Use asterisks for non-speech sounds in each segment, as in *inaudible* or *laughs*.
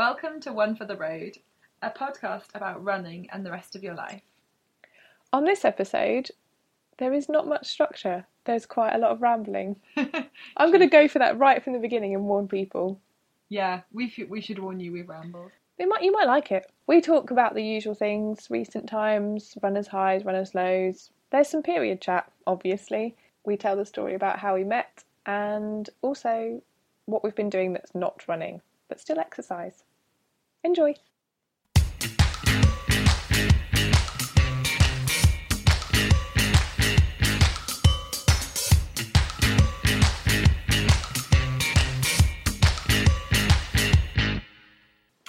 Welcome to One for the Road, a podcast about running and the rest of your life. On this episode, there is not much structure. There's quite a lot of rambling. *laughs* I'm going to go for that right from the beginning and warn people. Yeah, we should, we should warn you we ramble. rambled. They might, you might like it. We talk about the usual things: recent times, runners' highs, runners' lows. There's some period chat, obviously. We tell the story about how we met and also what we've been doing that's not running, but still exercise. Enjoy.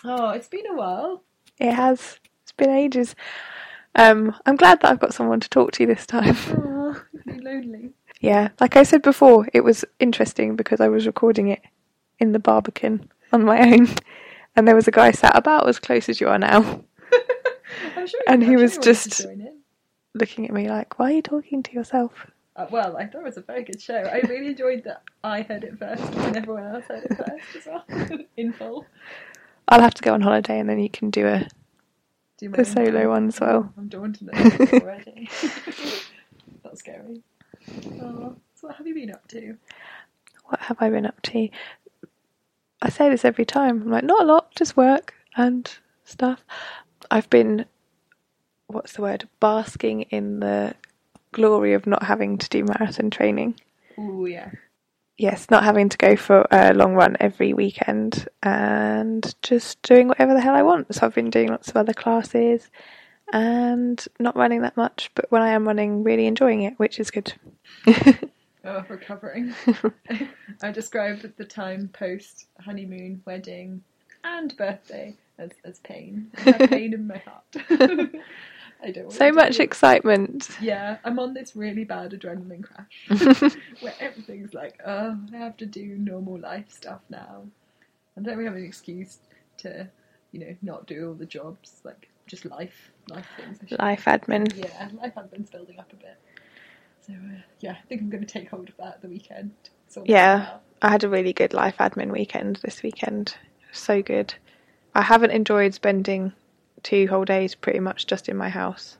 Oh, it's been a while. It has. It's been ages. Um, I'm glad that I've got someone to talk to this time. Oh, lonely. Yeah, like I said before, it was interesting because I was recording it in the Barbican on my own, and there was a guy sat about as close as you are now, *laughs* I'm sure And he was just- to join in. looking at me like, "Why are you talking to yourself?" Uh, well, I thought it was a very good show. I really enjoyed that I heard it first and everyone else heard it first as well, *laughs* in full. I'll have to go on holiday, and then you can do a Do my the solo one as well. I'm to already. *laughs* That's scary. Oh, so what have you been up to? What have I been up to? I say this every time. I'm like, not a lot, just work and stuff. I've been, what's the word, basking in the glory of not having to do marathon training. Oh yeah. Yes, not having to go for a long run every weekend and just doing whatever the hell I want. So I've been doing lots of other classes and not running that much, but when I am running, really enjoying it, which is good. *laughs* Oh, *laughs* recovering. *laughs* I described the time post honeymoon, wedding, and birthday as, as pain. I have *laughs* pain in my heart. I don't. want So much do excitement. Yeah, I'm on this really bad adrenaline crash where everything's like, oh, I have to do normal life stuff now. And then we have an excuse to, you know, not do all the jobs, like just life, life things. Life admin. Yeah, life admin's building up a bit. So uh, yeah, I think I'm going to take hold of that at the weekend. Yeah. I had a really good life admin weekend this weekend. So good. I haven't enjoyed spending two whole days pretty much just in my house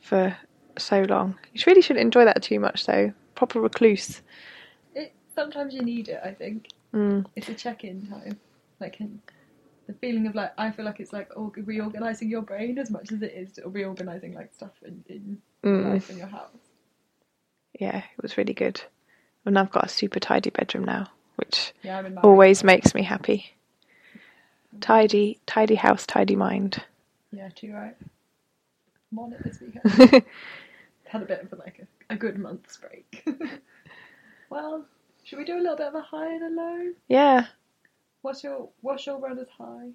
for so long. You really shouldn't enjoy that too much though. Proper recluse. It, sometimes you need it. I think Mm. it's a check-in time. Like in, the feeling of like I feel like it's like reorganizing your brain as much as it is reorganizing like stuff in, in Mm. life in your house. Yeah, it was really good. And I've got a super tidy bedroom now, which Yeah, always makes me happy. Tidy, tidy house, tidy mind. Yeah, too right. I'm on it this weekend. *laughs* Had a bit of like a, a good month's break. *laughs* well, should we do a little bit of a high and a low? Yeah, What's your what's your runner's high?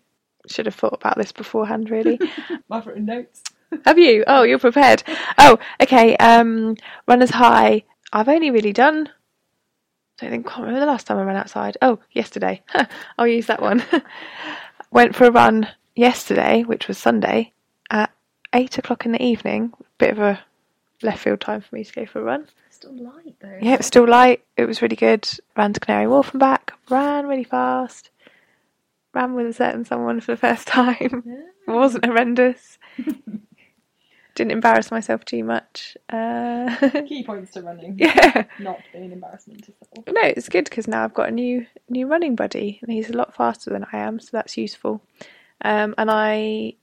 should have thought about this beforehand, really. *laughs* I've notes. Have you? Oh, you're prepared. Oh, okay. Um, runners high. I've only really done. I don't think. Can't remember the last time I ran outside. Oh, yesterday. *laughs* I'll use that one. *laughs* Went for a run yesterday, which was Sunday, at eight o'clock in the evening. Bit of a left field time for me to go for a run. Still light though. Yeah, it was still light. It was really good. Ran to Canary Wharf and back. Ran really fast. Ran with a certain someone for the first *laughs* time. It wasn't horrendous. Didn't embarrass myself too much. Uh, *laughs* Key points to running. yeah. Not being an embarrassment to self. No, it's good because now I've got a new new running buddy, and he's a lot faster than I am, so that's useful. Um, and I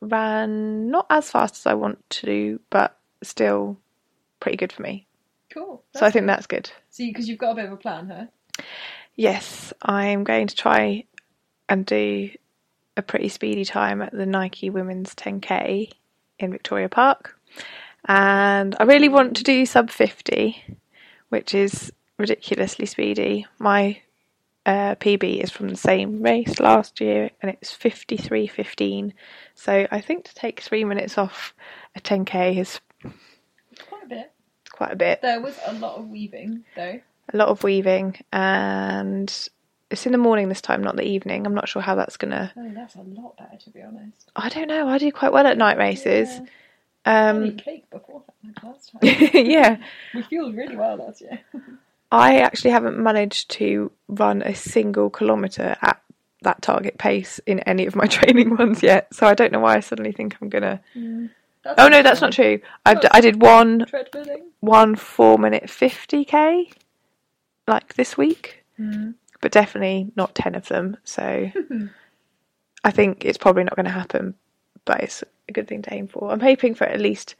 ran not as fast as I want to, but still pretty good for me. Cool. so I think that's good. So because you've got a bit of a plan, huh? Yes, I'm going to try and do a pretty speedy time at the Nike Women's 10K in Victoria Park. And I really want to do sub 50, which is ridiculously speedy. My uh, PB is from the same race last year and it's 53.15. So I think to take three minutes off a 10K is Quite a bit. quite a bit. There was a lot of weaving though. a lot of weaving and it's in the morning this time not the evening. I'm not sure how that's gonna Oh, that's a lot better to be honest. i don't know. I do quite well at night races. Yeah. Um cake before like last time. *laughs* yeah. We fueled really well last year. *laughs* i actually haven't managed to run a single kilometre at that target pace in any of my *laughs* training ones yet so i don't know why i suddenly think i'm gonna That's oh no that's not true. I've, d- i did one one four minute 50k like this week but definitely not 10 of them so *laughs* i think it's probably not going to happen but it's a good thing to aim for i'm hoping for at least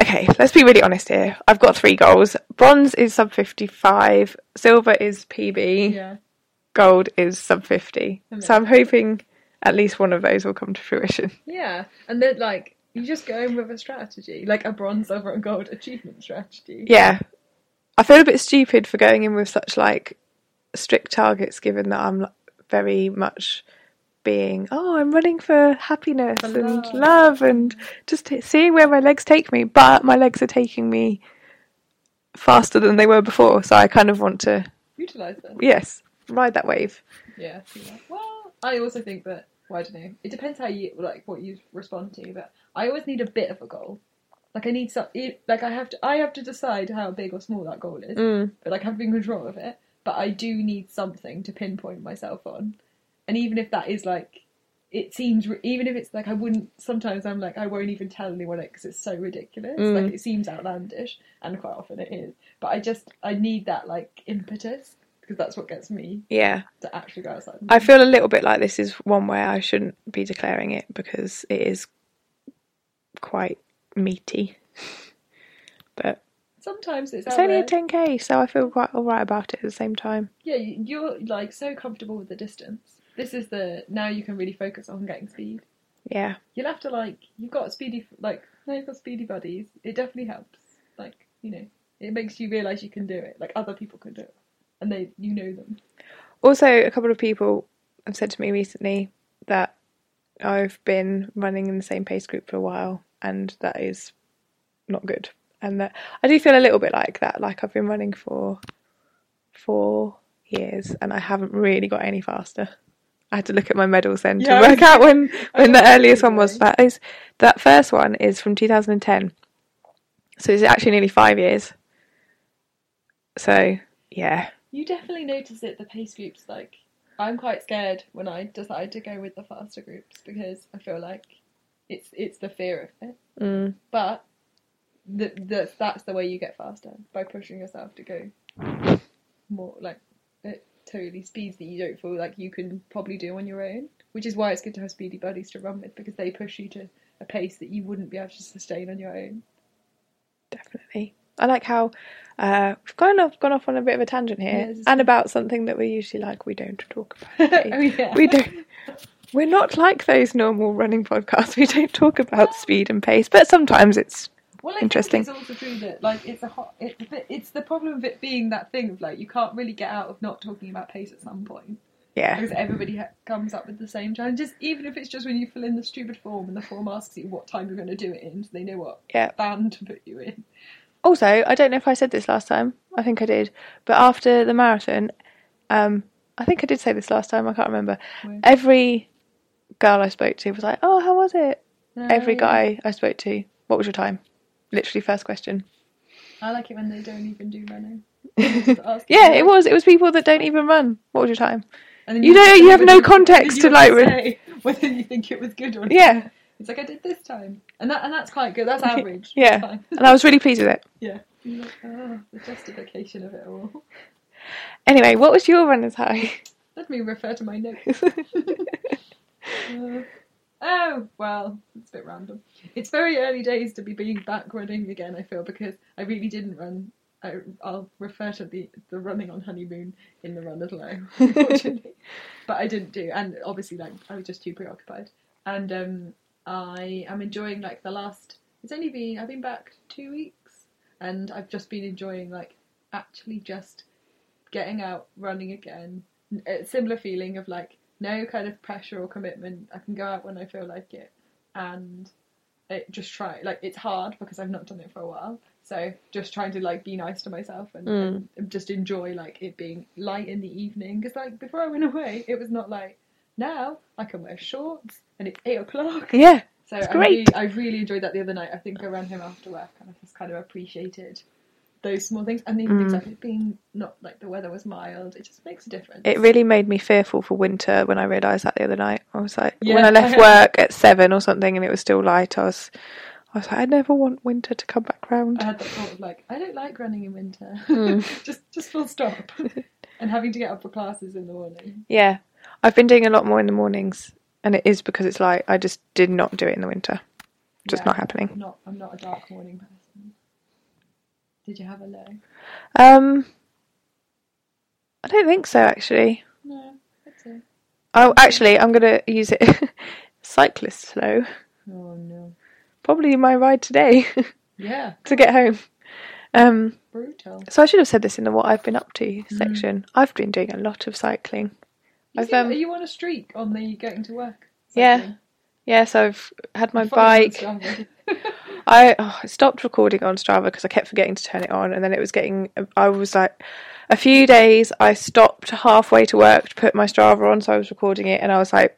okay let's be really honest here i've got three goals bronze is sub 55 silver is pb Yeah. gold is sub 50 so i'm hoping at least one of those will come to fruition *laughs* Yeah. And then like you're just go in with a strategy, like a bronze, silver, and gold achievement strategy. yeah i feel a bit stupid for going in with such like strict targets given that i'm very much being oh i'm running for happiness and love. love and just t- seeing where my legs take me but my legs are taking me faster than they were before so i kind of want to Utilize them. yes ride that wave Yeah. yeah. Well, I also think that. Well, I don't know. It depends how you like what you respond to, but I always need a bit of a goal. Like I need some. Like I have to. I have to decide how big or small that goal is. Mm. But like I have to be in control of it. But I do need something to pinpoint myself on. And even if that is like, it seems even if it's like I wouldn't. Sometimes I'm like I won't even tell anyone it because it's so ridiculous. Mm. Like it seems outlandish, and quite often it is. But I just I need that like impetus because that's what gets me yeah to actually go outside. i feel a little bit like this is one where i shouldn't be declaring it because it is quite meaty *laughs* but Sometimes it's, It's only a 10k, so I feel quite alright about it at the same time. Yeah, you- you're like so comfortable with the distance. This is the now you can really focus on getting speed. Yeah. You'll have to like you've got speedy like now you've got speedy buddies. It definitely helps. Like you know, it makes you realize you can do it. Like other people can do it, and they you know them. Also, a couple of people have said to me recently that I've been running in the same pace group for a while, and that is not good. And that I do feel a little bit like that. Like I've been running for four years, and I haven't really got any faster. I had to look at my medals then Yeah, to work out when *laughs* when the earliest one was. That is that first one is from 2010, so it's actually nearly five years. So yeah, You definitely notice it. The pace groups like I'm quite scared when I decide to go with the faster groups because I feel like it's it's the fear of it. Mm. But the, the, that's the way you get faster by pushing yourself to go more like at totally speeds that you don't feel like you can probably do on your own. Which is why it's good to have speedy buddies to run with because they push you to a pace that you wouldn't be able to sustain on your own. definitely. I like how uh, we've gone off gone off on a bit of a tangent here, and about something that we usually like. We don't talk about. *laughs* Oh, yeah. We don't. We're not like those normal running podcasts. *laughs* We don't talk about speed and pace, but sometimes it's Well, I Interesting. think it's also true that like it's a hot. It's a bit, it's the problem of it being that thing of like you can't really get out of not talking about pace at some point yeah, because everybody ha- comes up with the same challenges. Even if it's just when you fill in the stupid form and the form asks you what time you're going to do it in, so they know what yeah. band to put you in. Also, I don't know if I said this last time. I think I did, but after the marathon, um, I think I did say this last time. I can't remember. Every girl I spoke to was like, "Oh, how was it?" Every Um, guy I spoke to, "What was your time?" Literally, first question. I like it when they don't even do running. *laughs* Yeah, it was. It was people that don't even run. What was your time? And then You don't- you have no context to, like, re- *laughs* whether you think it was good or not. Yeah, It's like I did this time, and that and that's quite good. That's average. yeah. And I was really pleased with it. *laughs* yeah. Like, oh, the justification of it all. Anyway, what was your runner's high? Let me refer to my notes. Uh, oh, well, it's a bit random. It's very early days to be being back running again, I feel, because I really didn't run I, I'll refer to the the running on honeymoon in the run as *laughs* low, unfortunately. but I didn't do, and obviously, like I was just too preoccupied. And um, I am enjoying like the last. It's only been I've been back two weeks, and I've just been enjoying like actually just getting out running again. A similar feeling of like no kind of pressure or commitment. I can go out when I feel like it, and it just try like it's hard because I've not done it for a while. So just trying to like be nice to myself and, mm. and just enjoy like it being light in the evening. Because like before I went away, it was not like now I can wear shorts and it's eight o'clock. Yeah, So It's I great. really, I really enjoyed that the other night. I think I ran home after work and I just kind of appreciated those small things and even things like it being not like the weather was mild. It just makes a difference. it really made me fearful for winter when I realised that the other night. I was like, when I left work at seven or something and it was still light, I was, I was like, I never want winter to come back round. I had that thought of like, I don't like running in winter. Hmm. *laughs* just, just full stop. *laughs* and having to get up for classes in the morning. Yeah, I've been doing a lot more in the mornings, and it is because it's light. I just did not do it in the winter. Just Yeah, not happening. I'm not, I'm not a dark morning person. Did you have a low? Um, I don't think so actually. No, it. Oh, actually, I'm gonna use it. *laughs* Cyclist slow. Oh no. Probably my ride today *laughs* Yeah, to get home. Um, brutal. so I should have said this in the what I've been up to section. I've been doing a lot of cycling. You I've, um, are you on a streak on the getting to work? Yeah. Yes, I've had my I follow you on bike. *laughs* I, oh, I stopped recording on Strava because I kept forgetting to turn it on, and then it was getting. I was like, a few days. I stopped halfway to work to put my Strava on, so I was recording it, and I was like,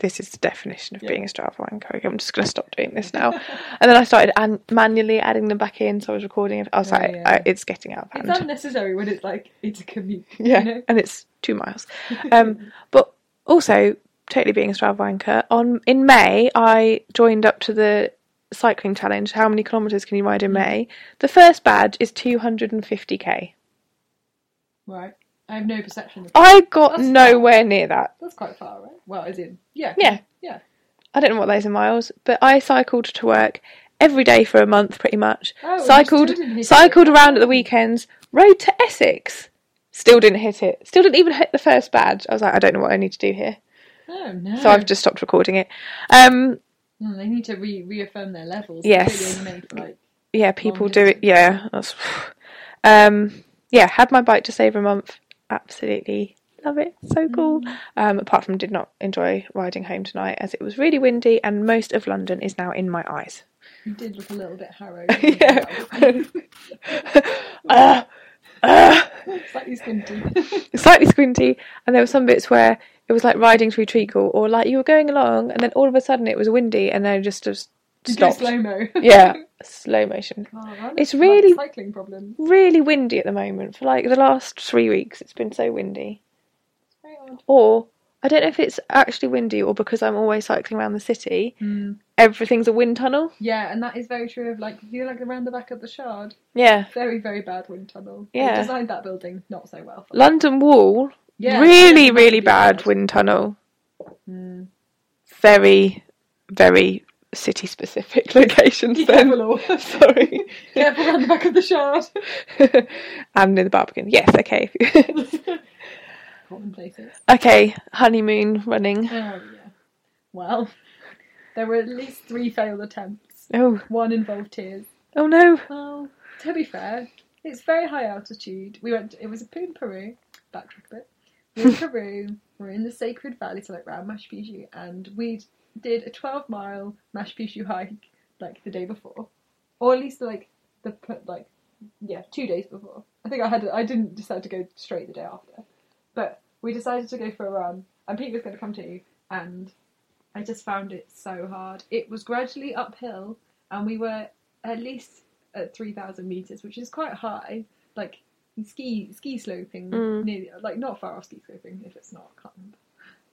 "This is the definition of being a Strava wanker. I'm just going to stop doing this now." and then I started an- manually adding them back in, so I was recording it. I was Oh, like, yeah. I, "It's getting out of hand." It's unnecessary when it's like it's a commute. yeah, You know? and it's two miles. Um, *laughs* but also, totally being a Strava wanker. On in May, I joined up to the cycling challenge. How many kilometers can you ride in May? The first badge is 250k. Right. I have no perception of I got That's nowhere near that. That's quite far, right? Well, as in, yeah. Yeah. Yeah. I don't know what those are miles, but I cycled to work every day for a month, pretty much. Oh, cycled, still didn't hit cycled it. around at the weekends. Rode to Essex. Still didn't hit it. Still didn't even hit the first badge. I was like, I don't know what I need to do here. Oh, no. So I've just stopped recording it. Um, Mm, they need to re- reaffirm their levels. Yes. Like, yeah, people do it. Yeah, that's. Um, yeah, had my bike just over a month. Absolutely love it. So cool. Um, apart from did not enjoy riding home tonight as it was really windy and most of London is now in my eyes. you did look a little bit harrowed. *laughs* Yeah. *laughs* uh, uh, *laughs* Slightly squinty. slightly squinty, and there were some bits where it was like riding through treacle, or like you were going along, and then all of a sudden it was windy, and then just just stopped. slow mo. *laughs* Yeah, slow motion. It's really- cycling problem. really windy at the moment for like the last three weeks. It's been so windy. Very odd. Or I don't know if it's actually windy or because I'm always cycling around the city. Hmm. Everything's a wind tunnel. Yeah, and that is very true of like you know, like around the back of the Shard. Yeah, Very, very bad wind tunnel. Yeah. They designed that building not so well. London Wall. Yeah, really, really bad wind tunnel. Hmm. Very, very city specific *laughs* locations. Then *laughs* sorry, *laughs* Careful around the back of the Shard. and near the Barbican. Yes, okay, Common places. okay. Honeymoon running. Oh yeah. Well, there were at least three failed attempts. Oh, One involved tears. oh no. Well, to be fair, it's very high altitude. We went. It was in Peru. Backtrack a bit. In Peru. We're in the Sacred Valley, so like around Machu Picchu, and we did a 12 mile Machu Picchu hike like the day before, or at least like the like yeah two days before. I think I had I didn't decide to go straight the day after, but we decided to go for a run, and Pete was going to come too, and I just found it so hard. It was gradually uphill, and we were at least at 3,000 meters, which is quite high. Like ski ski sloping, Mm. near, like not far off ski sloping if it's not, I.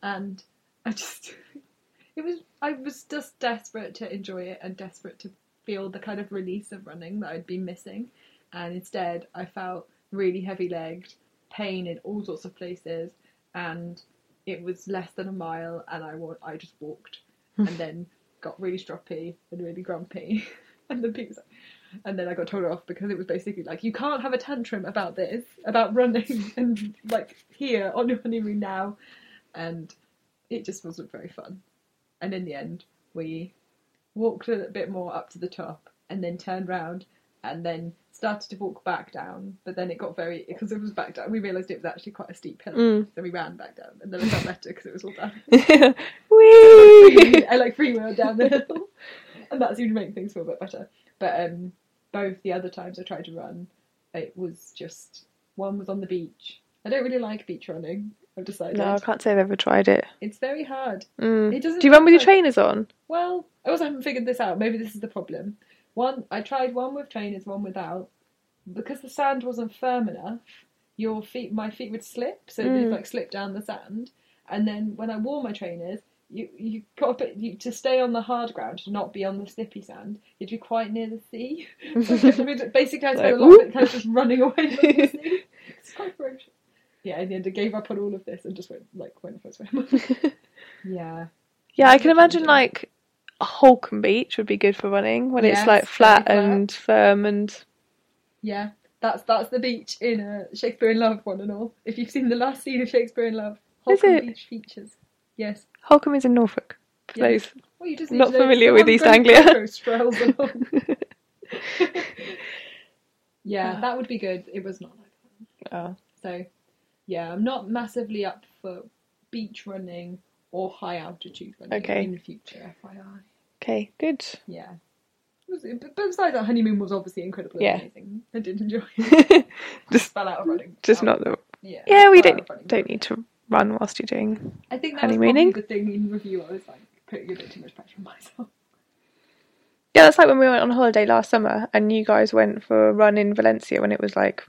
And I just, *laughs* it was, I was just desperate to enjoy it and desperate to feel the kind of release of running that I'd been missing. And instead, I felt really heavy legged, pain in all sorts of places, and it was less than a mile, and I wa- I just walked, and then got really stroppy and really grumpy, *laughs* and the was like, And then I got told off because it was basically like, you can't have a tantrum about this, about running *laughs* and like here on your honeymoon now. And it just wasn't very fun. And in the end, we walked a bit more up to the top and then turned round and then started to walk back down. But then it got very, because it was back down, we realised it was actually quite a steep hill. Mm. So we ran back down and then it felt better because it was all down. *laughs* Whee! I like freewheel down the hill, and that seemed to make things feel a bit better. But um, both the other times I tried to run, it was just one was on the beach. I don't really like beach running. I've decided No, I can't say I've ever tried it. it's very hard. Mm. It doesn't. Do you run with your trainers on? Well, I also haven't figured this out. Maybe this is the problem. One, I tried one with trainers, one without. Because the sand wasn't firm enough, your feet, my feet would slip, so they'd Mm. like slip down the sand. And then when I wore my trainers, you you got a bit you, to stay on the hard ground, to not be on the slippy sand. You'd be quite near the sea. *laughs* Basically, I spent Like, a lot of whoop. it kind of just running away from the sea. It's quite ferocious. Yeah, in the end, I gave up on all of this and just went like went for a swim. *laughs* yeah. Yeah, I can imagine like Holkham Beach would be good for running when it's like flat flat. and firm and Yeah, that's that's the beach in uh, Shakespeare in Love, one and all. If you've seen the last scene of Shakespeare in Love, Holkham? Beach features. Yes. Holkham is in Norfolk. For Yes. those Well, you just Not need to know familiar with East Anglia. Coco strolls along. yeah, ah. that would be good. It was not like that. oh. So, yeah, I'm not massively up for beach running or high altitude running Okay. in the future. FYI. Okay, good. Yeah. But besides that, honeymoon was obviously incredibly Yeah. amazing. I did enjoy *laughs* it. just Fell out of running. just Out- not the Yeah, Yeah, we don't don't need to run whilst you're doing I think that was Honeymooning? the thing in review. I was like putting a bit too much pressure on myself. Yeah, that's like when we went on holiday last summer and you guys went for a run in Valencia when it was like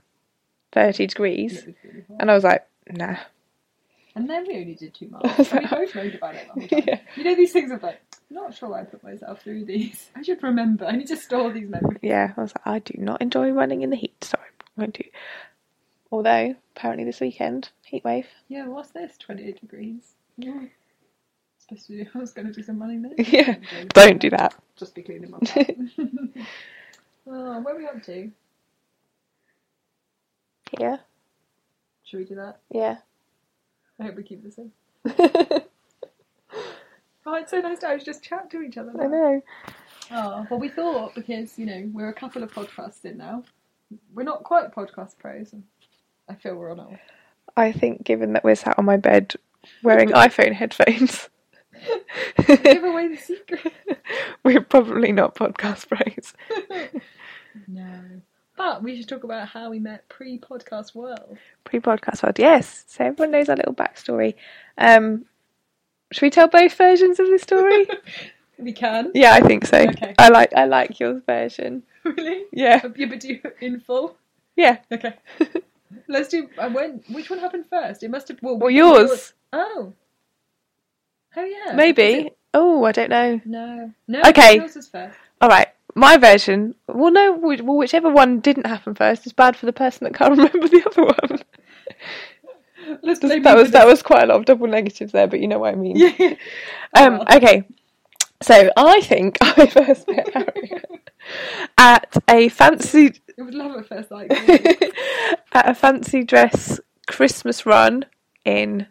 30 degrees. It was really hard. And I was like, nah. And then we only did two *laughs* miles. and we both moaned about it the whole time. Yeah. You know these things of like, not sure why I put myself through these. *laughs* I should remember. I need to store these memories. Yeah, I was like, I do not enjoy running in the heat, so I'm going to. Although, apparently this weekend, heat wave. Yeah, what's this? 28 degrees. Yeah. Supposed to do, *laughs* I was going to do some running there. Yeah, don't do that. Just be cleaning my *laughs* oh, *laughs* where are we up to? Yeah, Should we do that? yeah. I hope we keep this in. Oh, it's so nice to always just chat to each other. I know. Oh, well, we thought because you know we're a couple of podcasts in now, we're not quite podcast pros. I feel we're on our. I think given that we're sat on my bed wearing iPhone headphones, *laughs* Give away the secret. *laughs* we're probably not podcast pros. *laughs* No, but we should talk about how we met pre-podcast world. Pre-podcast world, yes. So everyone knows our little backstory. Um, should we tell both versions of the story? We can. yeah, I think so. Okay. I like I like your version. Really? Yeah, Yeah, but do you in full? yeah. Okay. Let's do. I went. Which one happened first? It must have. Well, Well, yours. Oh. Oh yeah. Maybe. Oh, I don't know. No. No. Okay. Yours was first. All right, my version. Well, no. Well, whichever one didn't happen first is bad for the person that can't *laughs* remember the other one. That was that was quite a lot of double negatives there, but you know what I mean. Yeah. *laughs* Um, well. okay, so I think *laughs* I first met Harry at a fancy It was love at first sight. *laughs* at a fancy dress Christmas run in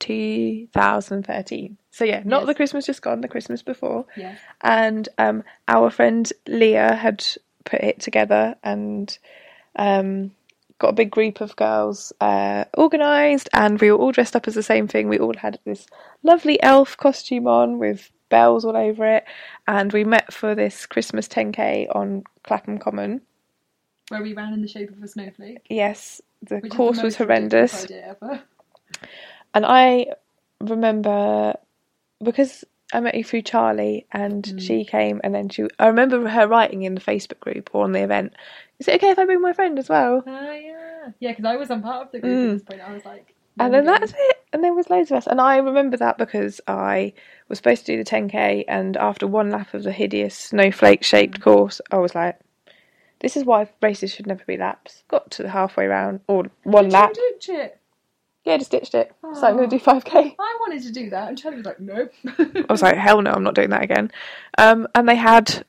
2013. So yeah, not Yes. the Christmas just gone, the Christmas before. yes. And um, our friend Leah had put it together and um, got a big group of girls uh, organised, and we were all dressed up as the same thing. We all had this lovely elf costume on with bells all over it, and we met for this Christmas 10k on Clapham Common. Where we ran in the shape of a snowflake. Yes, the Which is the course was horrendous. And I remember because I met you through Charlie and Mm. she came and then she I remember her writing in the Facebook group or on the event, is it okay if I bring my friend as well? Ah, yeah. Yeah, because I wasn't part of the group Mm. at this point. I was like. And then that's it. And there was loads of us. And I remember that because I was supposed to do the 10k and after one lap of the hideous snowflake shaped course, I was like, this is why races should never be laps. Got to the halfway round or one Did lap. you ditch it? Yeah, just ditched it. So I'm going to do 5k. I wanted to do that, and Charlie was like, "Nope." I was like, hell no, I'm not doing that again. Um, and they had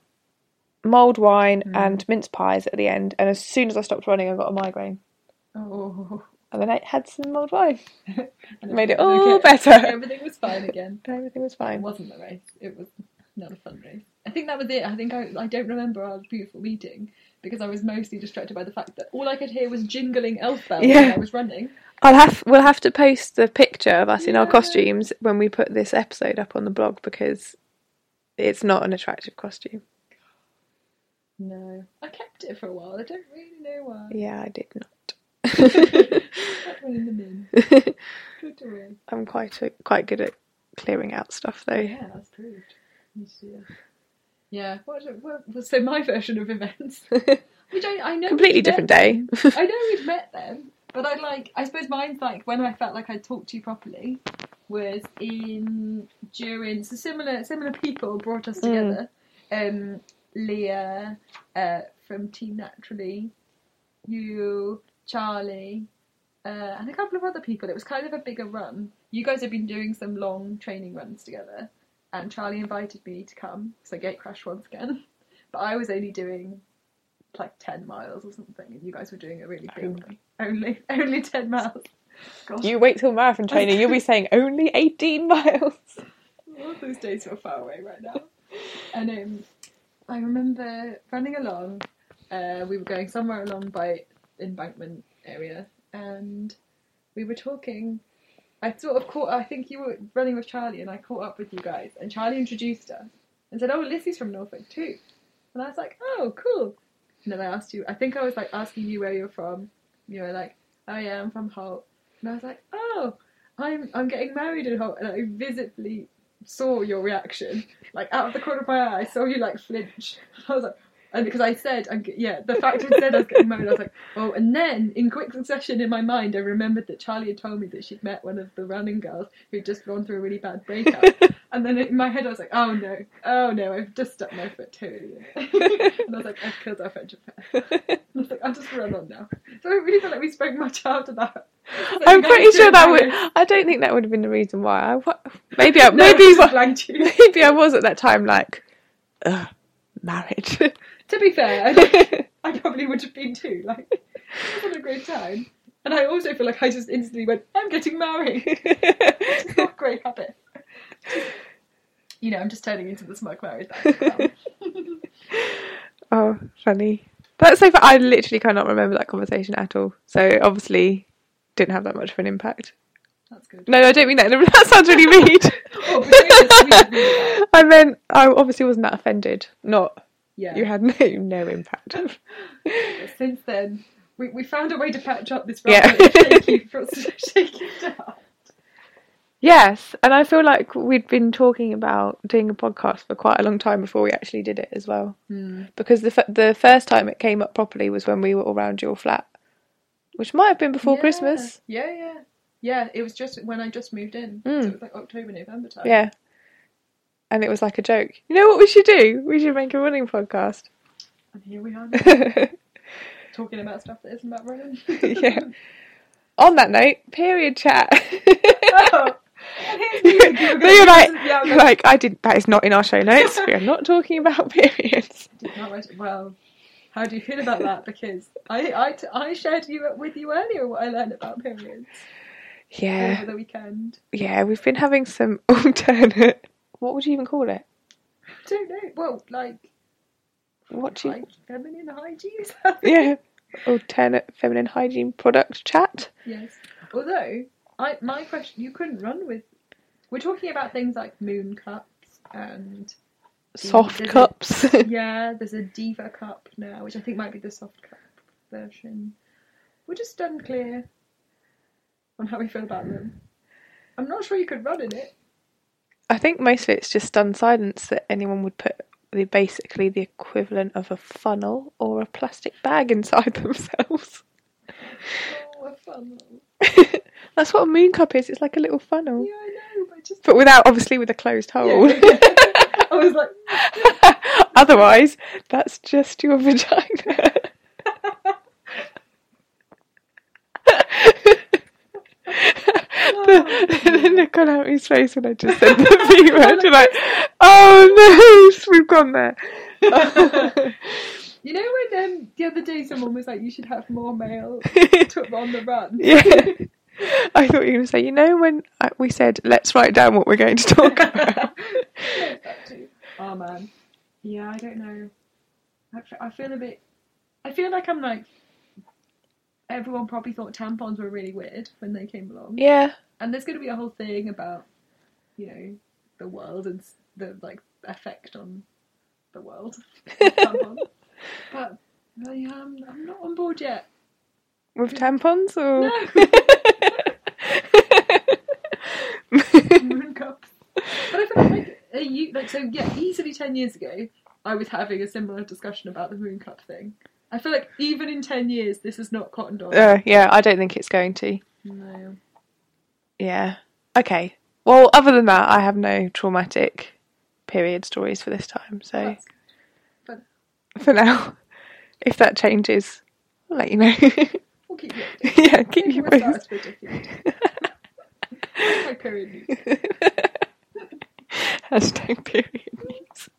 mulled wine Mm. and mince pies at the end. And as soon as I stopped running, I got a migraine. Oh, And then I had some mulled wine. *laughs* and Made it all okay, better. Everything was fine again. And *laughs* everything was fine. It wasn't the race. It was not a fun race. I think that was it. I think I, I don't remember our beautiful meeting because I was mostly distracted by the fact that all I could hear was jingling elf bells when I was running. I'll have we'll have to post the picture of us in our costumes when we put this episode up on the blog because it's not an attractive costume. No, I kept it for a while. I don't really know why. Yeah, I did not. *laughs* I'm quite a, quite good at clearing out stuff though. Yeah, that's proved. Yeah. What, what was so my version of events? *laughs* Which I, I know Completely different day. I know we'd met them, but I like. I suppose mine's like when I felt like I talked to you properly was in during so similar similar people brought us together. Um, Leah uh, from Team Naturally, you, Charlie, uh, and a couple of other people. It was kind of a bigger run. You guys have been doing some long training runs together, and Charlie invited me to come, so I gate crashed once again. *laughs* But I was only doing like ten miles or something, and you guys were doing a really big Only. only *laughs* only ten miles. Gosh, You wait till marathon *laughs* training, you'll be saying only 18 miles. all those days feel far away right now. And um, I remember running along. Uh, we were going somewhere along by embankment area, and we were talking. I sort of caught. I think you were running with Charlie, and I caught up with you guys. And Charlie introduced us and said, "Oh, Lissy's from Norfolk too." And I was like, "Oh, cool." And then I asked you. I think I was like asking you where you're from. You were like, "Oh yeah, I'm from Holt." And I was like, "Oh, I'm I'm getting married in Holt," and I visibly saw your reaction, like out of the corner of my eye, I saw you like flinch. *laughs* I was like, and because I said, I'm, yeah, the fact you said I was getting married, I was like, oh, and then in quick succession in my mind, I remembered that Charlie had told me that she'd met one of the running girls who'd just gone through a really bad breakup, *laughs* and then in my head I was like, oh no, oh no, I've just stuck my foot too, *laughs* and I was like, I've killed our friendship. I was like, I'll just run on now. So I really feel like we spoke much after that. I'm pretty sure that would. I don't think that would have been the reason why. I maybe *laughs* I, No, maybe I just wa- you. maybe I was at that time like, Ugh, married. To be fair, I, *laughs* I probably would have been too. Like, was having a great time. And I also feel like I just instantly went, I'm getting married. *laughs* It's not a great habit. You know, I'm just turning into the smug married *laughs* oh, funny. That's so. Fun. I literally cannot remember that conversation at all. So obviously, didn't have that much of an impact. That's good. No, I don't mean that. That sounds really mean. Oh, but seriously, we did really well. I meant I obviously wasn't that offended. Not Yeah. you had no no impact. *laughs* Since then, we, we found a way to patch up this Yeah. rather shaky, shaky start. yes, and I feel like we'd been talking about doing a podcast for quite a long time before we actually did it as well. Hmm. Because the f- the first time it came up properly was when we were all round your flat, which might have been before Yeah. Christmas. Yeah, yeah. Yeah, it was just when I just moved in. So hmm. it was like October, November time. Yeah. And it was like a joke. You know what we should do? We should make a running podcast. And here we are now, *laughs* talking about stuff that isn't about running. *laughs* yeah. On that note, period chat. *laughs* Oh, and here's music. You were you're like, yeah, you're like, I did. That is not in our show notes. we are not talking about periods. did not write it. Well, how do you feel about that? Because I, I, I shared you with you earlier what I learned about periods Yeah, over the weekend. yeah. We've been having some alternate. What would you even call it? I don't know. Well, like What do you? feminine hygiene. *laughs* Yeah, alternate feminine hygiene product chat. yes. Although I, my question, you couldn't run with. We're talking about things like moon cups and Soft there's a- cups. *laughs* yeah, *laughs* there's a diva cup now, which I think might be the soft cup version. We're just unclear on how we feel about them. I'm not sure you could run in it. I think most of it's just stunned silence that anyone would put the basically the equivalent of a funnel or a plastic bag *laughs* inside themselves. Oh, a funnel. *laughs* That's what a moon cup is. It's like a little funnel, Yeah, I know, but just. but without obviously with a closed hole. I was like, *laughs* Otherwise, that's just your vagina. The, the look on Amy's face when I just said the V word, you're like, oh no, we've gone there. *laughs* You know when um, the other day someone was like, "You should have more male *laughs* to on the run." yeah. I thought you were going to say, you know, when I- we said, let's write down what we're going to talk *laughs* about. Oh man, yeah, I don't know. I feel a bit. I feel like I'm like. Everyone probably thought tampons were really weird when they came along, yeah. and there's going to be a whole thing about, you know, the world and the like effect on the world. tampons. *laughs* but I am I'm not on board yet. With tampons or? Moon cups. *laughs* *laughs* But I feel like, are you, like, so yeah, easily 10 years ago, I was having a similar discussion about the moon cup thing. I feel like even in 10 years, this is not cotton on. Uh, yeah, I don't think it's going to. No. Yeah. Okay. Well, other than that, I have no traumatic period stories for this time. So. But for now, *laughs* if that changes, I'll let you know. *laughs* we'll keep you *laughs* yeah, keep you posted. a Twitter feed. my period news. Hashtag period news.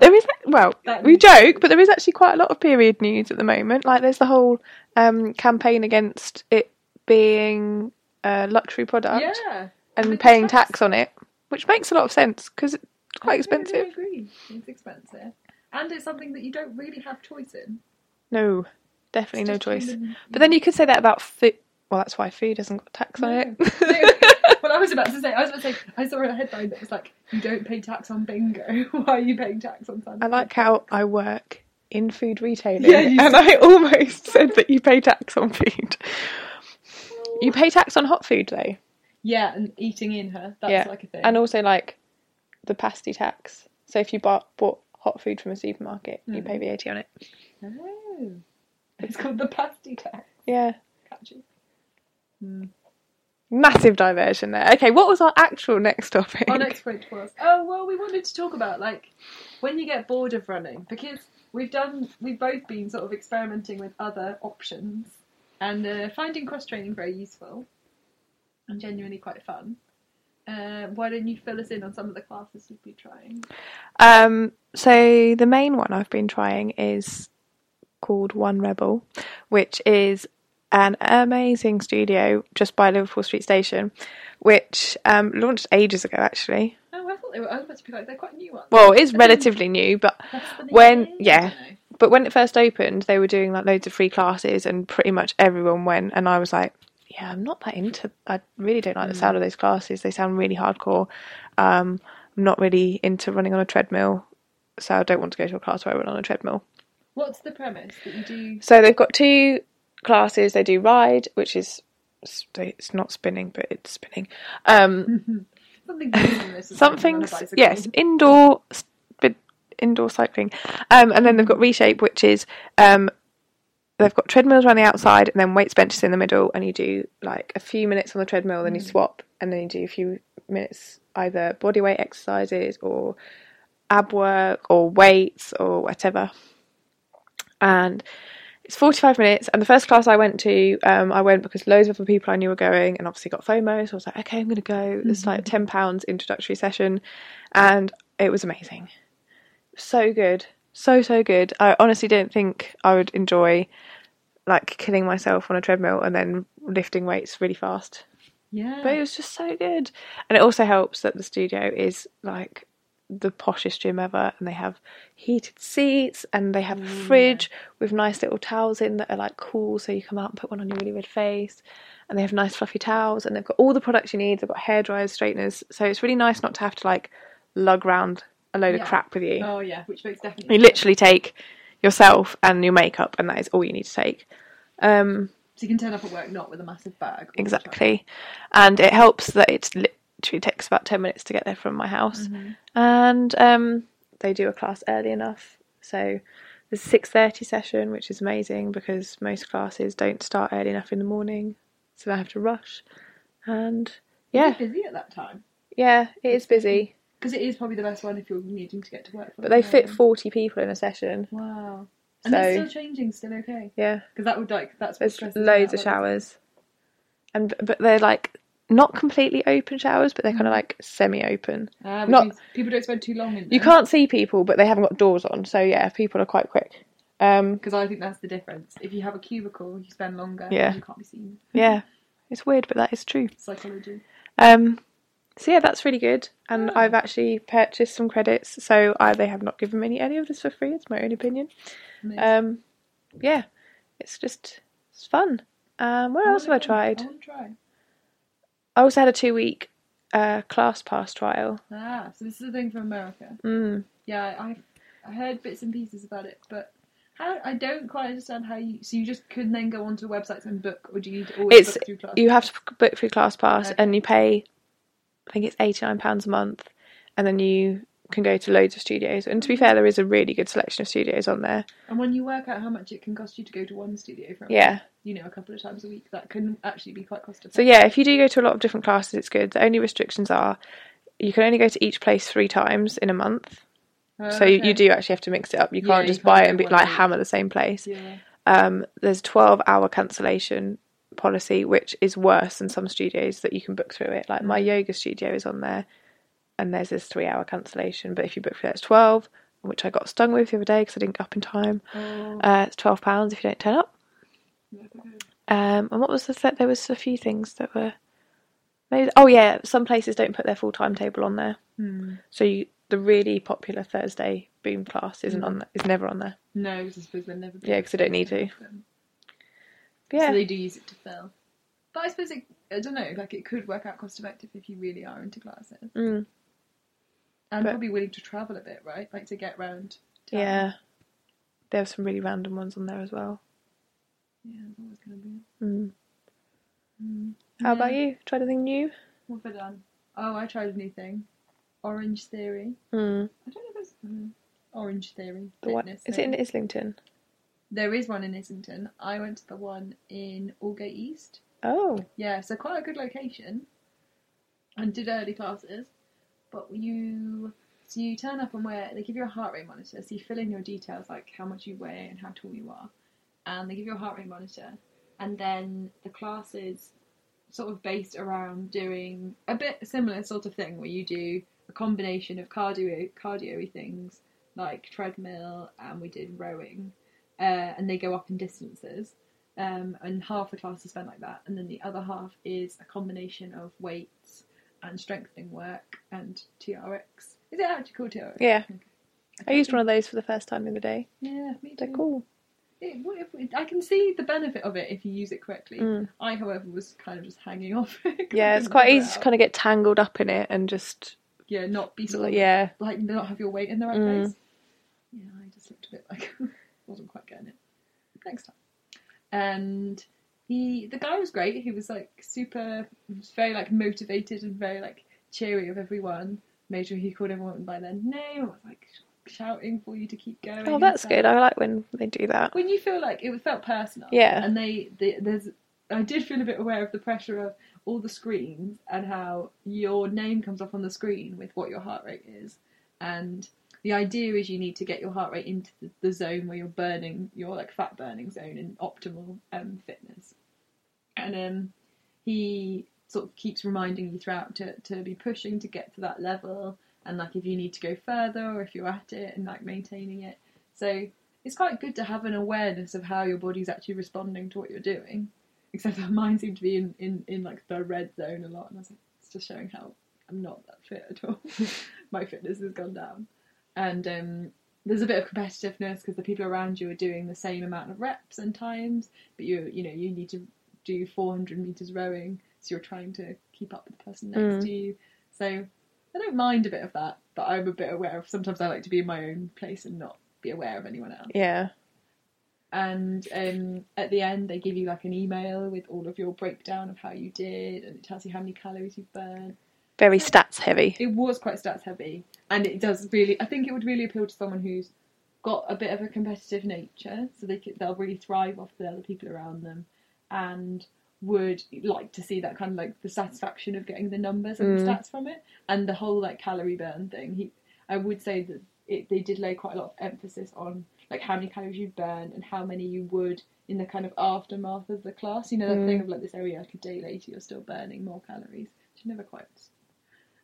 There is well, That we joke, but there is actually quite a lot of period news at the moment. Like there's the whole um, campaign against it being a luxury product Yeah. and paying tax- tax on it, which makes a lot of sense because it's quite I expensive. agree. It's expensive. And it's something that you don't really have choice in. No, definitely no choice. But then you could say that about food. Well, that's why food hasn't got tax on No. it. *laughs* Well, I was about to say, I was about to say, I saw a headline that was like, "You don't pay tax on bingo. *laughs* Why are you paying tax on Sunday?" I like how I work in food retailing, Yeah, and I almost *laughs* said that you pay tax on food. You pay tax on hot food though. Yeah, and eating in her. That's yeah, like a thing. and also like the pasty tax. So if you bought bought hot food from a supermarket, you pay hmm. VAT on it. oh, it's called the pasty tax. Yeah, Catchy. Hmm. Massive diversion there. Okay, what was our actual next topic? Our next point was, oh well, we wanted to talk about like when you get bored of running because we've done, we've both been sort of experimenting with other options and uh, finding cross training very useful and genuinely quite fun. Uh, why don't you fill us in on some of the classes you've been trying? Um, so the main one I've been trying is called 1Rebel, which is an amazing studio just by Liverpool Street Station, which um, launched ages ago actually. Oh, I thought they were. I was about to be like they're quite new ones. Well, it is As in, relatively new, but that's the name when? Yeah, but when it first opened, they were doing like loads of free classes, and pretty much everyone went, and I was like, yeah, I'm not that into. I really don't like the sound of those classes. They sound really hardcore. Um, I'm not really into running on a treadmill, so I don't want to go to a class where I run on a treadmill. What's the premise that you do? So they've got two classes. They do ride, which is it's not spinning, but it's spinning. Um, *laughs* Something something on a bicycle. yes indoor indoor cycling um, and then they've got reshape which is um, they've got treadmills around the outside and then weights benches in the middle and you do like a few minutes on the treadmill then you swap and then you do a few minutes either body weight exercises or ab work or weights or whatever and it's 45 minutes and the first class i went to um, i went because loads of other people i knew were going and obviously got fomo so i was like okay i'm going to go. It's like 10 pounds introductory session and it was amazing. So good so so good. I honestly didn't think i would enjoy like killing myself on a treadmill and then lifting weights really fast. Yeah. but it was just so good. And it also helps that the studio is like the poshest gym ever, and they have heated seats and they have a fridge with nice little towels in that are like cool, so you come out and put one on your really red face. And they have nice fluffy towels, and they've got all the products you need. They've got hair dryers, straighteners, so it's really nice not to have to like lug round a load Yeah. of crap with you. Oh yeah, which makes definitely. You literally take yourself and your makeup, and that is all you need to take. Um, So you can turn up at work not with a massive bag. all the time. Exactly. And it helps that it literally takes about 10 minutes to get there from my house. And um, they do a class early enough. So there's a 6.30 session, which is amazing because most classes don't start early enough in the morning. So I have to rush. And yeah, Is it busy at that time? yeah, it is busy. Because it is probably the best one if you're needing to get to work. But they fit morning. 40 people in a session. Wow. And So- it's still changing, still okay. Yeah. Because that would like that's There's loads of showers. And but they're like not completely open showers, but they're kind of like semi-open. Which Not- people don't spend too long in You can't see people, but they haven't got doors on, so yeah, people are quite quick. Um, because I think that's the difference. If you have a cubicle, you spend longer. Yeah. you can't be seen. yeah, it's weird, but that is true. Psychology. Um, so yeah, that's really good, and I've actually purchased some credits. So I, they have not given me any of this for free. It's my own opinion. Amazing. Um, yeah, it's just it's fun. Um, what else have I tried? I want to try. I also had a two week uh, ClassPass trial. Ah, so this is a thing from America. Mm. Yeah, I I heard bits and pieces about it, but how I don't quite understand how you. So you just can then go onto websites and book, or do you need to always It's book through class? you have to book through ClassPass, Okay. and you pay. I think it's eighty nine pounds a month, and then you can go to loads of studios. And to be fair, there is a really good selection of studios on there. And when you work out how much it can cost you to go to one studio for Yeah. you know a couple of times a week, that can actually be quite cost effective. So yeah, if you do go to a lot of different classes, it's good. The only restrictions are you can only go to each place three times in a month. Oh, so you, okay. you do actually have to mix it up. You Yeah, can't you just can't buy it and be like hammer the same place. Yeah. Um, there's a 12 hour cancellation policy, which is worse than some studios that you can book through it. Like my yoga studio is on there, and there's this three hour cancellation. But if you book for it, it's 12, which I got stung with the other day because I didn't get up in time. Oh, Uh, it's 12 pounds if you don't turn up. Um, and what was the th- there was a few things that were maybe oh yeah some places don't put their full timetable on there Hmm. so you, the really popular Thursday boom class isn't on is never on there no, 'cause I suppose they'll never. Yeah, because they don't need to. Yeah So they do use it to fill. But I suppose it, I don't know, like it could work out cost effective if you really are into classes. Mm. And But- probably willing to travel a bit, right? Like to get round. town. yeah there were some really random ones on there as well Yeah, there's always going to be. mm. Mm. how about you tried anything new What have I done? Oh, I tried a new thing. Orangetheory. mm. I don't know if it's mm, Orangetheory. the one, fitness is it in thing. Islington There is one in Islington. I went to the one in Aldgate East. oh Yeah, so quite a good location. And did early classes. But you so you turn up and wear they give you a heart rate monitor, so you fill in your details like how much you weigh and how tall you are. And they give you a heart rate monitor. And then the classes sort of based around doing a bit similar sort of thing where you do a combination of cardio cardio things like treadmill and we did rowing. Uh, and they go up in distances um, and half the class is spent like that, and then the other half is a combination of weights and strengthening work and TRX. Is it actually called TRX? Yeah. Okay. I used one of those for the first time in the other day Yeah, me they're too. cool It- what if- I can see the benefit of it if you use it correctly. Mm. I, however, was kind of just hanging *laughs* off. it. yeah it's quite easy to kind of get tangled up in it and just yeah, not be sort of yeah like not have your weight in the right Mm. place. Yeah, I just looked a bit like *laughs* wasn't quite getting it. Next time. And he, the guy was great. He was like super, was very like motivated and very like cheery of everyone. Made sure he called everyone by their name. Was like shouting for you to keep going. oh that's good I like when they do that When you feel like it felt personal. Yeah. And they, they, there's, I did feel a bit aware of the pressure of all the screens and how your name comes up on the screen with what your heart rate is. And the idea is you need to get your heart rate into the, the zone where you're burning, your like fat burning zone in optimal um, fitness. And um, he sort of keeps reminding you throughout to, to be pushing to get to that level and like if you need to go further or if you're at it and like maintaining it. So it's quite good to have an awareness of how your body's actually responding to what you're doing. Except that *laughs* mine seemed to be in, in, in like the red zone a lot and I was like, it's just showing how I'm not that fit at all. *laughs* My fitness has gone down. And um, there's a bit of competitiveness because the people around you are doing the same amount of reps and times, but you you know you need to do 400 meters rowing, so you're trying to keep up with the person next Mm. to you. So I don't mind a bit of that, but I'm a bit aware of. Sometimes I like to be in my own place and not be aware of anyone else. yeah And um, at the end, they give you like an email with all of your breakdown of how you did, and it tells you how many calories you've burned. very stats heavy It was quite stats heavy, and it does really. I think it would really appeal to someone who's got a bit of a competitive nature, so they could, they'll really thrive off the other people around them, and would like to see that kind of like the satisfaction of getting the numbers and the mm. stats from it, and the whole like calorie burn thing. He, I would say that it, they did lay quite a lot of emphasis on like how many calories you burn and how many you would in the kind of aftermath of the class. You know that mm. thing of like this area like a day later you're still burning more calories. Which never quite.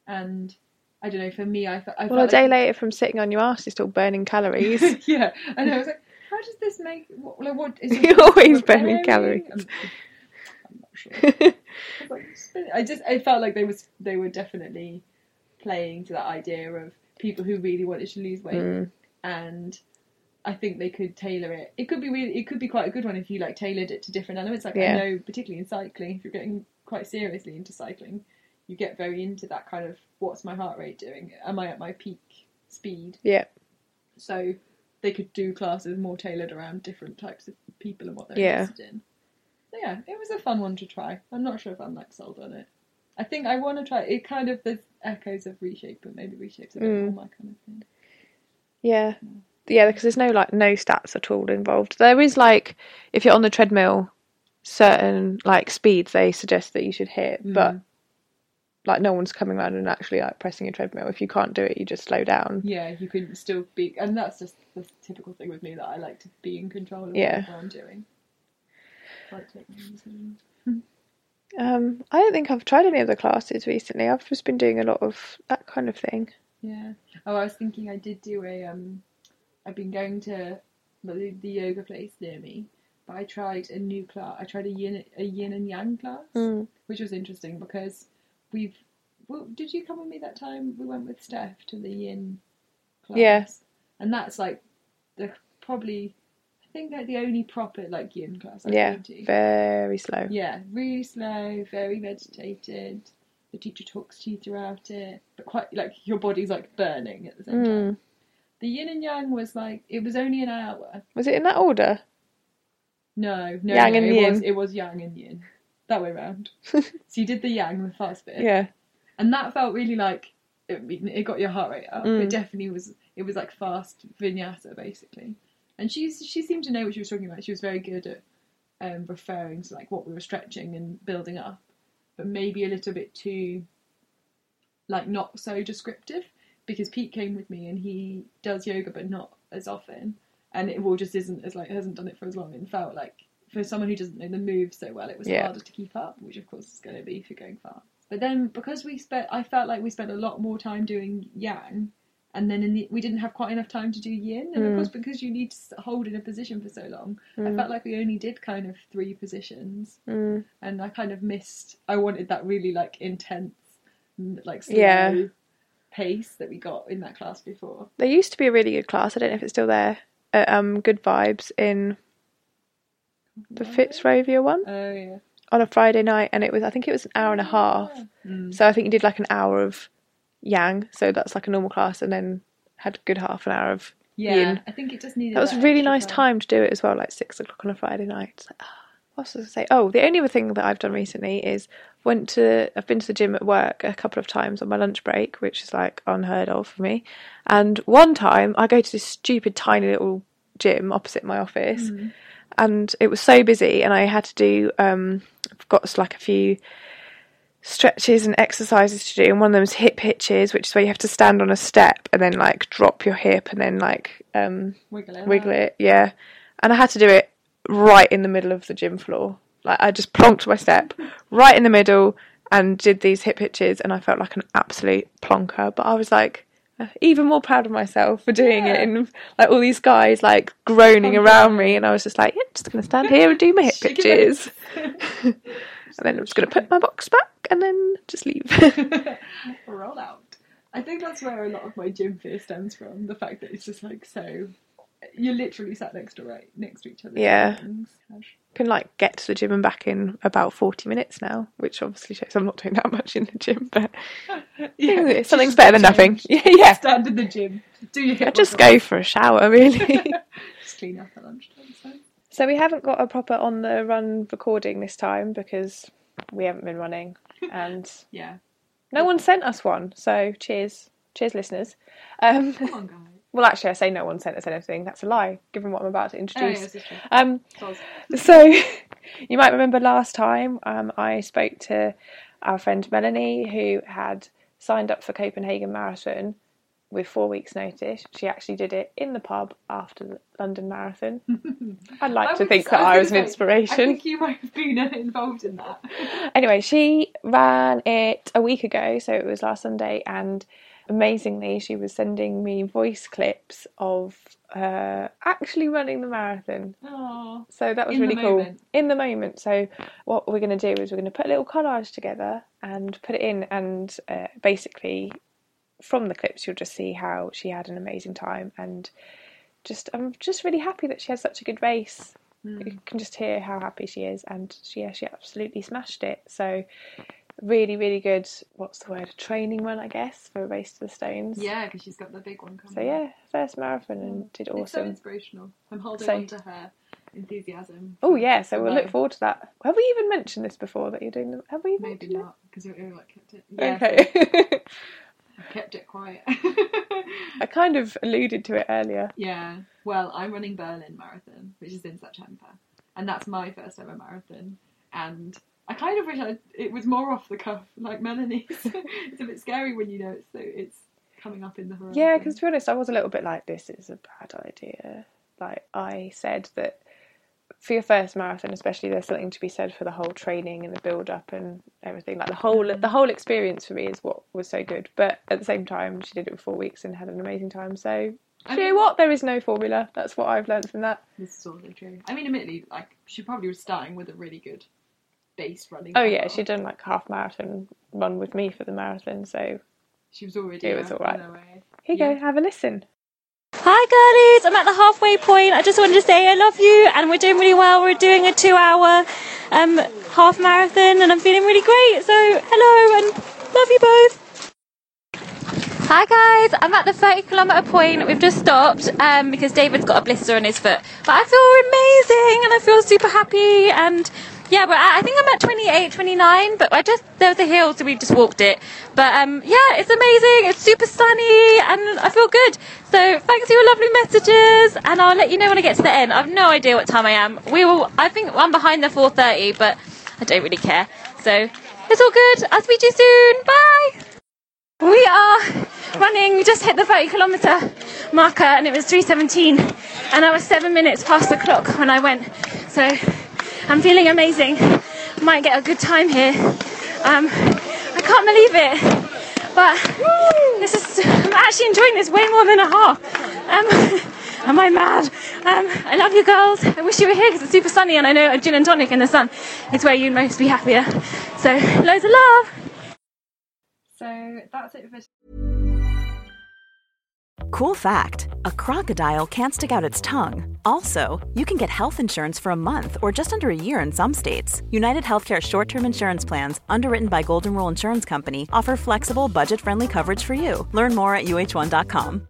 And I don't know. For me, I, I Well, a day like, later from sitting on your ass, you're still burning calories. *laughs* yeah, and I was like, does this make? What, like, what is *laughs* it always burning calories. I'm, I'm not sure. *laughs* I like, I just I felt like they was they were definitely playing to that idea of people who really wanted to lose weight, Mm. and I think they could tailor it. It could be really, it could be quite a good one if you like tailored it to different elements. Like Yeah. I know, particularly in cycling, if you're getting quite seriously into cycling, you get very into that kind of what's my heart rate doing? Am I at my peak speed? yeah, So they could do classes more tailored around different types of people and what they're Yeah. interested in. So yeah, it was a fun one to try. I'm not sure if I'm like sold on it. I think I want to try it. Kind of there's echoes of reshape, but maybe reshape's a bit Mm. more my kind of thing. yeah, yeah. Because there's no like no stats at all involved. There is like if you're on the treadmill, certain like speeds they suggest that you should hit, but like no one's coming around and actually like pressing a treadmill. If you can't do it, you just slow down. Yeah, you can still be, and that's just the typical thing with me that I like to be in control of Yeah. what I'm doing. Like. *laughs* Um, I don't think I've tried any of the classes recently. I've just been doing a lot of that kind of thing. Yeah. Oh, I was thinking I did do a um. I've been going to the, the yoga place near me, but I tried a new class. I tried a yin a yin and yang class, Mm. which was interesting because we've. Well, did you come with me that time? We went with Steph to the yin class. Yeah. And that's like the probably. I think like the only proper like yin class I've Yeah, been to. very slow. Yeah, really slow, very meditated. The teacher talks to you throughout it, but quite like your body's like burning at the same time. Mm. The yin and yang was like it was only an hour. Was it in that order? No, no, Yang no, and it yin. was it was yang and yin, that way round. *laughs* so you did the yang, the fast bit, Yeah. and that felt really like it, it got your heart rate up. Mm. It definitely was. It was like fast vinyasa basically, and she's she seemed to know what she was talking about. She was very good at um, referring to like what we were stretching and building up, but maybe a little bit too like not so descriptive because Pete came with me and he does yoga but not as often, and it all just isn't as like hasn't done it for as long and felt like for someone who doesn't know the moves so well, it was Yeah. harder to keep up, which of course is going to be if you're going fast. But then because we spent, I felt like we spent a lot more time doing yang, and then in the, we didn't have quite enough time to do yin. And of course, because you need to hold in a position for so long, I felt like we only did kind of three positions, Mm. and I kind of missed. I wanted that really like intense, like slow Yeah. pace that we got in that class before. There used to be a really good class. I don't know if it's still there. At, um, Good Vibes in the Fitzrovia one Oh yeah. on a Friday night, and it was I think it was an hour and a half. Mm. So I think you did like an hour of Yang, so that's like a normal class, and then had a good half an hour of Yeah, Yin. I think it just needed. That was a really nice time to do it as well, like six o'clock on a Friday night. Like, ah, what was I say? Oh, the only other thing that I've done recently is went to I've been to the gym at work a couple of times on my lunch break, which is like unheard of for me. And one time I go to this stupid tiny little gym opposite my office, and it was so busy, and I had to do um, I've got like a few stretches and exercises to do and one of them is hip hitches which is where you have to stand on a step and then like drop your hip and then like um Wiggle it. wiggle it, yeah. And I had to do it right in the middle of the gym floor. Like I just plonked my step right in the middle and did these hip hitches, and I felt like an absolute plonker. But I was like even more proud of myself for doing it, and like all these guys like groaning oh, around me, and I was just like, yeah, I'm just gonna stand here and do my hip *laughs* hitches, *laughs* and then I'm just gonna put my box back and then just leave. *laughs* roll out. I think that's where a lot of my gym fear stems from. The fact that it's just like so. You're literally sat next to right next to each other. Yeah. things. Can like get to the gym and back in about 40 minutes now, which obviously shows I'm not doing that much in the gym, but *laughs* Yeah, *laughs* something's better than nothing. Yeah, *laughs* yeah. Stand in the gym. Do your I just go for a shower, really. Just clean up at lunchtime. So. so we haven't got a proper on the run recording this time because we haven't been running, and Yeah. no one sent us one. So cheers, cheers, listeners. Um, Come on, guys. Well, actually, I say no one sent us anything. That's a lie, given what I'm about to Oh, yeah, introduce. is true. Um, So, *laughs* you might remember last time um, I spoke to our friend Melanie, who had signed up for Copenhagen Marathon with four weeks' notice. She actually did it in the pub after the London Marathon. *laughs* I'd like I to think that I was an gonna I inspiration. think you might have been uh, involved in that. Anyway, she ran it a week ago, so it was last Sunday, and amazingly, she was sending me voice clips of her actually running the marathon. Oh, So that was In really cool moment. in the moment. So what we're going to do is we're going to put a little collage together and put it in, and uh, basically from the clips you'll just see how she had an amazing time, and just I'm just really happy that she had such a good race. Hmm. You can just hear how happy she is, and she yeah she absolutely smashed it. So really really good. What's the word? Training run, I guess, for a race to the stones. yeah, because she's got the big one coming. So yeah, first marathon and mm. did It's so awesome. inspirational. I'm holding So- on to her enthusiasm. Oh yeah, so we'll look forward to that. Have we even mentioned this before that you're doing them? Have we Maybe mentioned not, because we like kept it. Yeah? Okay. *laughs* I kept it quiet. *laughs* I kind of alluded to it earlier. yeah. Well, I'm running Berlin Marathon, which is in September, and that's my first ever marathon. And I kind of wish I, it was more off the cuff, like Melanie's. *laughs* it's a bit scary when you know it's so it's coming up in the horizon. Yeah, because to be honest, I was a little bit like, this is a bad idea. Like I said that for your first marathon, especially, there's something to be said for the whole training and the build up and everything. Like the whole mm-hmm. the whole experience for me is what was so good. But at the same time, she did it for four weeks and had an amazing time. So. I Do you mean- know what? There is no formula. That's what I've learned from that. This is also true. I mean, admittedly, like she probably was starting with a really good base running. Oh yeah, she'd done like half marathon run with me for the marathon. So She was already. It was alright. on her way. here you Yeah. go, have a listen. Hi girlies, I'm at the halfway point. I just wanted to say I love you and we're doing really well. We're doing a two hour um, half marathon and I'm feeling really great. So hello and love you both. Hi guys, I'm at the 30 kilometre point. We've just stopped um, because David's got a blister on his foot. But I feel amazing and I feel super happy and yeah, but I think I'm at 28, 29, but I just, there's a hill, so we just walked it. But um, yeah, it's amazing. It's super sunny and I feel good. So thanks for your lovely messages and I'll let you know when I get to the end. I've no idea what time I am. We will, I think I'm behind the 4.30, but I don't really care. So it's all good. I'll speak to you soon. Bye. We are running. We just hit the 30 kilometre marker, and it was 3:17, and I was seven minutes past the clock when I went. So I'm feeling amazing. Might get a good time here. Um, I can't believe it, but this is. I'm actually enjoying this way more than a half. Um, *laughs* am I mad? Um, I love you girls. I wish you were here because it's super sunny, and I know a gin and tonic in the sun is where you'd most be happier. So loads of love. So that's it for Cool fact a crocodile can't stick out its tongue. Also, you can get health insurance for a month or just under a year in some states. UnitedHealthcare short term insurance plans, underwritten by Golden Rule Insurance Company, offer flexible, budget friendly coverage for you. Learn more at uhone.com.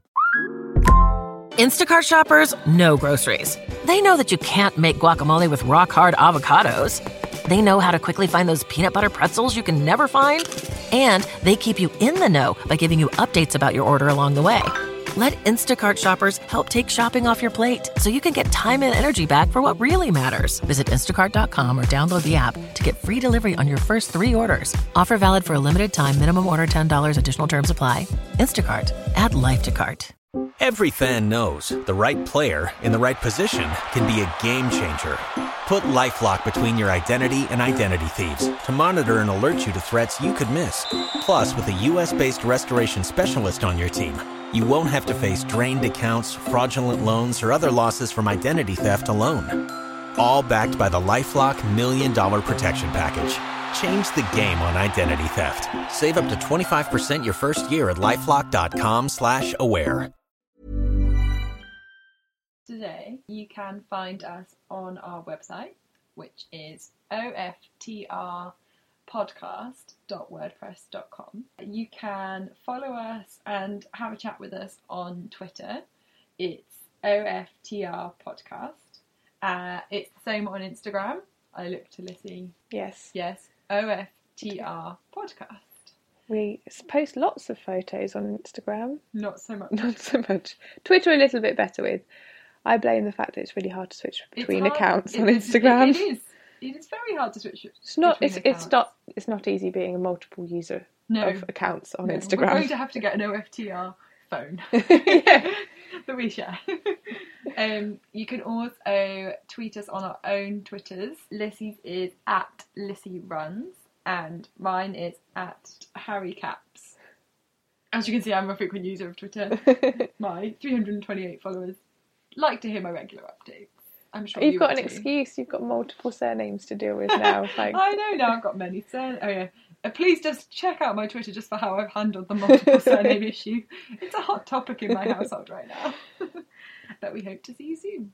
Instacart shoppers know groceries. They know that you can't make guacamole with rock hard avocados. They know how to quickly find those peanut butter pretzels you can never find. And they keep you in the know by giving you updates about your order along the way. Let Instacart shoppers help take shopping off your plate so you can get time and energy back for what really matters. Visit instacart.com or download the app to get free delivery on your first three orders. Offer valid for a limited time, minimum order $10, additional terms apply. Instacart, add life to cart. Every fan knows the right player in the right position can be a game changer. Put LifeLock between your identity and identity thieves to monitor and alert you to threats you could miss. Plus, with a US-based restoration specialist on your team, you won't have to face drained accounts, fraudulent loans, or other losses from identity theft alone. All backed by the LifeLock Million Dollar Protection Package. Change the game on identity theft. Save up to 25% your first year at LifeLock.com slash aware. today, you can find us on our website, which is oftrpodcast.wordpress.com. You can follow us and have a chat with us on Twitter. It's OFTR Podcast. Uh, it's the same on Instagram. I look to Lissy. Yes. Yes, OFTR Podcast. We post lots of photos on Instagram. Not so much. Not so much. Twitter a little bit better with. I blame the fact that it's really hard to switch between accounts on Instagram. It, it is. It is very hard to switch. It's not. It's it's not. It's not easy being a multiple user No. of accounts on No, We're going to have to get an OFTR phone *laughs* that we share. um, you can also tweet us on our own Twitters. Lissy's is at Lissy Runs, and mine is at Harry Caps. As you can see, I'm a frequent user of Twitter. *laughs* my 328 followers like to hear my regular updates. I'm sure You've you got an too. excuse. You've got multiple surnames to deal with now. *laughs* Like, I know now I've got many surnames. Oh yeah. Uh, please just check out my Twitter just for how I've handled the multiple *laughs* surname issue. It's a hot topic in my household right now. *laughs* but we hope to see you soon.